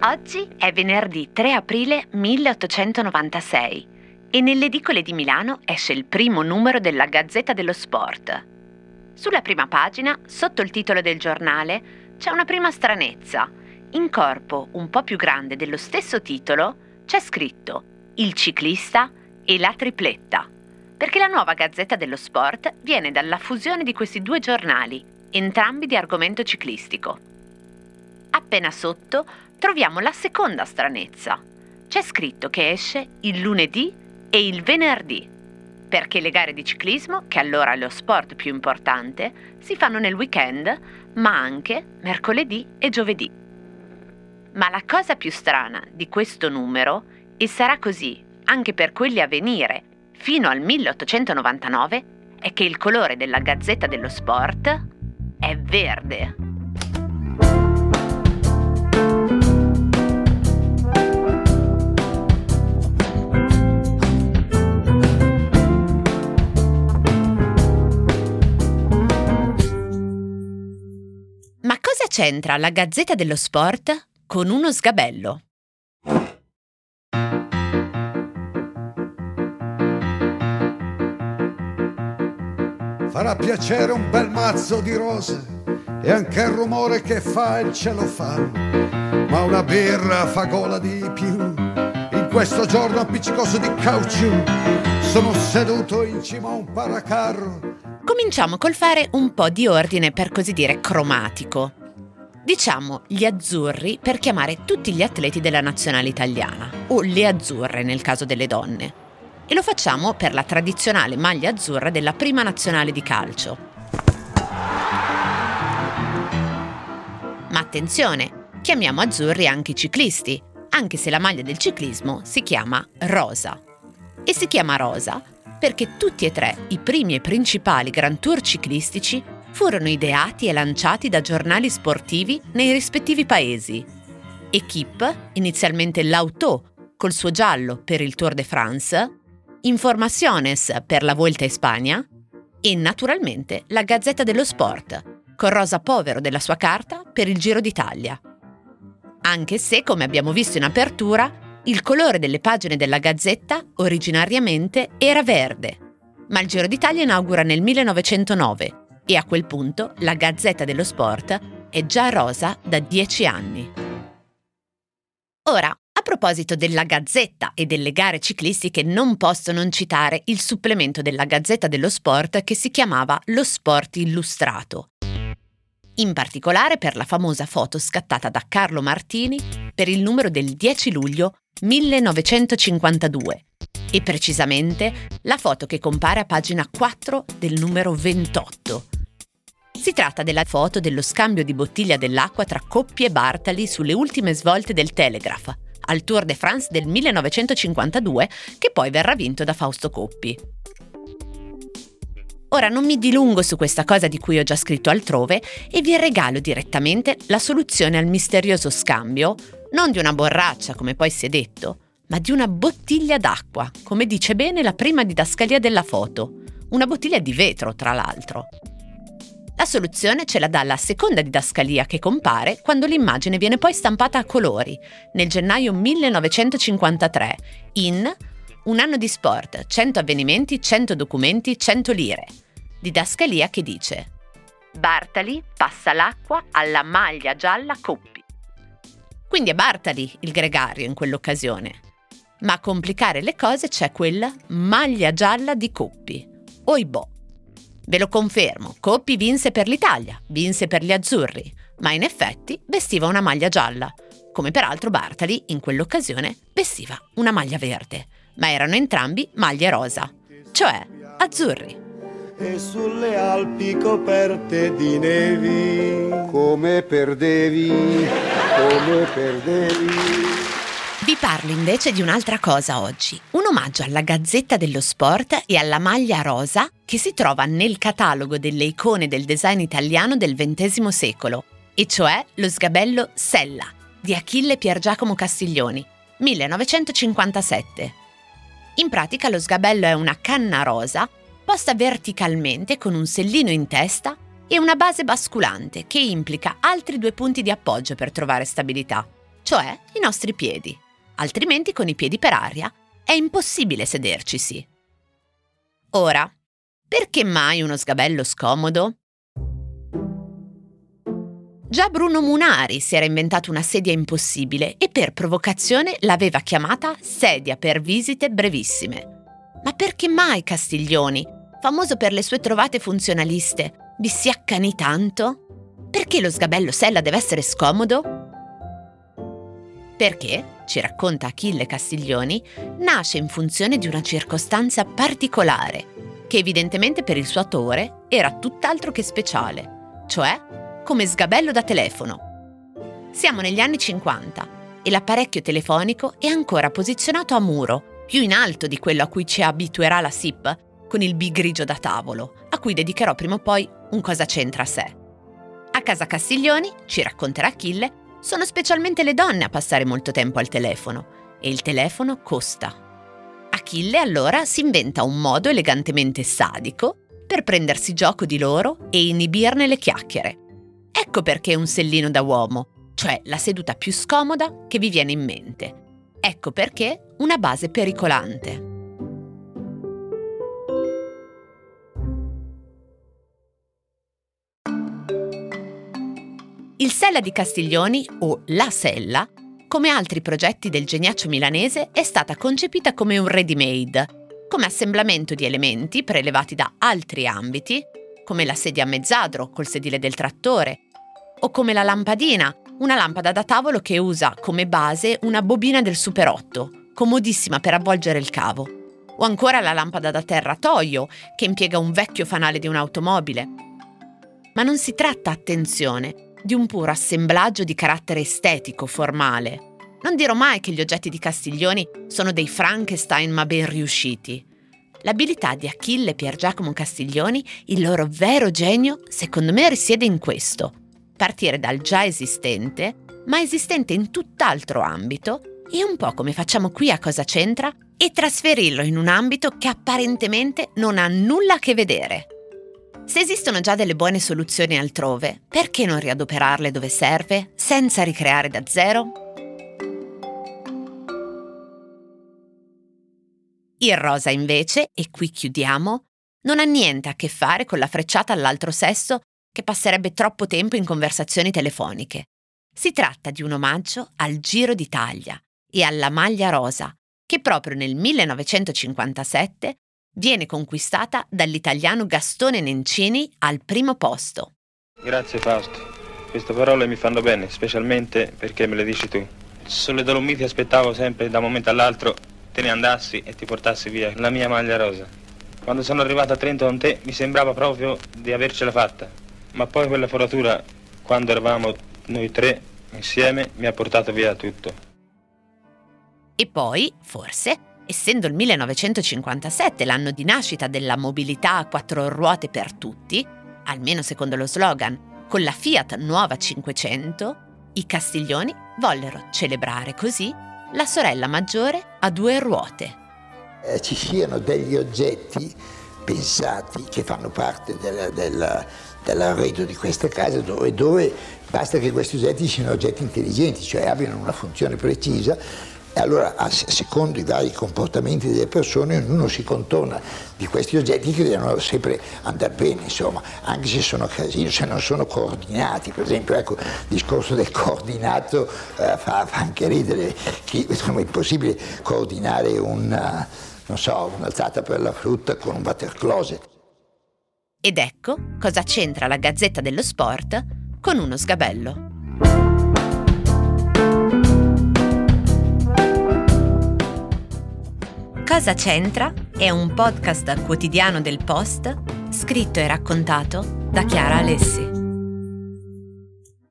Oggi è venerdì 3 aprile 1896 e nelle edicole di Milano esce il primo numero della Gazzetta dello Sport. Sulla prima pagina, sotto il titolo del giornale, c'è una prima stranezza. In corpo, un po' più grande dello stesso titolo, c'è scritto Il ciclista e la tripletta, perché la nuova Gazzetta dello Sport viene dalla fusione di questi due giornali, entrambi di argomento ciclistico. Appena sotto troviamo la seconda stranezza. C'è scritto che esce il lunedì e il venerdì, perché le gare di ciclismo, che allora è lo sport più importante, si fanno nel weekend, ma anche mercoledì e giovedì. Ma la cosa più strana di questo numero, e sarà così anche per quelli a venire fino al 1899, è che il colore della Gazzetta dello Sport è verde. c'entra la Gazzetta dello Sport con uno sgabello? Farà piacere un bel mazzo di rose e anche il rumore che fa il cielo fa. Ma una birra fa gola di più. In questo giorno appiccicoso di caucciù sono seduto in cima a un paracarro. Cominciamo col fare un po' di ordine per così dire cromatico. Diciamo gli azzurri per chiamare tutti gli atleti della nazionale italiana, o le azzurre nel caso delle donne. E lo facciamo per la tradizionale maglia azzurra della prima nazionale di calcio. Ma attenzione, chiamiamo azzurri anche i ciclisti, anche se la maglia del ciclismo si chiama rosa. E si chiama rosa perché tutti e tre i primi e principali Grand Tour ciclistici furono ideati e lanciati da giornali sportivi nei rispettivi paesi. Equipe, inizialmente l'Auto, col suo giallo per il Tour de France, Informaciones per la Volta in Spagna e naturalmente la Gazzetta dello Sport, con rosa povero della sua carta per il Giro d'Italia. Anche se, come abbiamo visto in apertura, il colore delle pagine della Gazzetta originariamente era verde, ma il Giro d'Italia inaugura nel 1909 e a quel punto la Gazzetta dello Sport è già rosa da dieci anni. Ora, proposito della Gazzetta e delle gare ciclistiche, non posso non citare il supplemento della Gazzetta dello Sport che si chiamava Lo Sport Illustrato. In particolare per la famosa foto scattata da Carlo Martini per il numero del 10 luglio 1952 e precisamente la foto che compare a pagina 4 del numero 28 si tratta della foto dello scambio di bottiglia dell'acqua tra Coppi e Bartali sulle ultime svolte del Telegraph, al Tour de France del 1952, che poi verrà vinto da Fausto Coppi. Ora non mi dilungo su questa cosa di cui ho già scritto altrove e vi regalo direttamente la soluzione al misterioso scambio, non di una borraccia come poi si è detto, ma di una bottiglia d'acqua, come dice bene la prima didascalia della foto. Una bottiglia di vetro, tra l'altro. La soluzione ce la dà la seconda didascalia che compare quando l'immagine viene poi stampata a colori, nel gennaio 1953, in Un anno di sport, 100 avvenimenti, 100 documenti, 100 lire. Didascalia che dice Bartali passa l'acqua alla maglia gialla Coppi. Quindi è Bartali il gregario in quell'occasione. Ma a complicare le cose c'è quella maglia gialla di Coppi. Oibò. Ve lo confermo, Coppi vinse per l'Italia, vinse per gli azzurri, ma in effetti vestiva una maglia gialla, come peraltro Bartali in quell'occasione vestiva una maglia verde, ma erano entrambi maglie rosa, cioè azzurri. E sulle Alpi coperte di nevi, come perdevi, come perdevi. Parlo invece di un'altra cosa oggi, un omaggio alla Gazzetta dello Sport e alla maglia rosa che si trova nel catalogo delle icone del design italiano del XX secolo, e cioè lo sgabello Sella di Achille Pier Giacomo Castiglioni, 1957. In pratica lo sgabello è una canna rosa posta verticalmente con un sellino in testa e una base basculante che implica altri due punti di appoggio per trovare stabilità, cioè i nostri piedi. Altrimenti con i piedi per aria è impossibile sedercisi. Ora, perché mai uno sgabello scomodo? Già Bruno Munari si era inventato una sedia impossibile e per provocazione l'aveva chiamata sedia per visite brevissime. Ma perché mai Castiglioni, famoso per le sue trovate funzionaliste, vi si accani tanto? Perché lo sgabello sella deve essere scomodo? Perché, ci racconta Achille Castiglioni, nasce in funzione di una circostanza particolare, che evidentemente per il suo attore era tutt'altro che speciale, cioè come sgabello da telefono. Siamo negli anni 50 e l'apparecchio telefonico è ancora posizionato a muro, più in alto di quello a cui ci abituerà la SIP, con il B grigio da tavolo, a cui dedicherò prima o poi un cosa c'entra a sé. A casa Castiglioni, ci racconterà Achille, sono specialmente le donne a passare molto tempo al telefono e il telefono costa. Achille allora si inventa un modo elegantemente sadico per prendersi gioco di loro e inibirne le chiacchiere. Ecco perché un sellino da uomo, cioè la seduta più scomoda che vi viene in mente. Ecco perché una base pericolante. Sella di Castiglioni, o La Sella, come altri progetti del geniaccio milanese, è stata concepita come un ready-made, come assemblamento di elementi prelevati da altri ambiti, come la sedia a mezzadro col sedile del trattore, o come la lampadina, una lampada da tavolo che usa come base una bobina del Super 8, comodissima per avvolgere il cavo. O ancora la lampada da terratoio, che impiega un vecchio fanale di un'automobile. Ma non si tratta, attenzione, di un puro assemblaggio di carattere estetico, formale. Non dirò mai che gli oggetti di Castiglioni sono dei Frankenstein ma ben riusciti. L'abilità di Achille e Pier Giacomo Castiglioni, il loro vero genio, secondo me risiede in questo partire dal già esistente, ma esistente in tutt'altro ambito, e un po' come facciamo qui a Cosa c'entra, e trasferirlo in un ambito che apparentemente non ha nulla a che vedere. Se esistono già delle buone soluzioni altrove, perché non riadoperarle dove serve, senza ricreare da zero? Il rosa invece, e qui chiudiamo, non ha niente a che fare con la frecciata all'altro sesso che passerebbe troppo tempo in conversazioni telefoniche. Si tratta di un omaggio al Giro d'Italia e alla maglia rosa, che proprio nel 1957 viene conquistata dall'italiano Gastone Nencini al primo posto. Grazie Fausto, queste parole mi fanno bene, specialmente perché me le dici tu. Sulle Dolomiti aspettavo sempre da un momento all'altro te ne andassi e ti portassi via la mia maglia rosa. Quando sono arrivato a Trento con te mi sembrava proprio di avercela fatta. Ma poi quella foratura, quando eravamo noi tre insieme, mi ha portato via tutto. E poi, forse, essendo il 1957 l'anno di nascita della mobilità a quattro ruote per tutti, almeno secondo lo slogan, con la Fiat Nuova 500, i Castiglioni vollero celebrare così la sorella maggiore a due ruote. Eh, ci siano degli oggetti pensati che fanno parte della, della dall'arredo di questa casa dove, dove basta che questi oggetti siano oggetti intelligenti, cioè abbiano una funzione precisa e allora a secondo i vari comportamenti delle persone ognuno si contorna di questi oggetti che devono sempre andare bene, insomma, anche se sono casini, se non sono coordinati, per esempio ecco, il discorso del coordinato eh, fa, fa, anche ridere, che insomma, è impossibile coordinare un, so, un'alzata per la frutta con un water closet. Ed ecco cosa c'entra la Gazzetta dello Sport con uno sgabello. Cosa c'entra è un podcast quotidiano del Post scritto e raccontato da Chiara Alessi.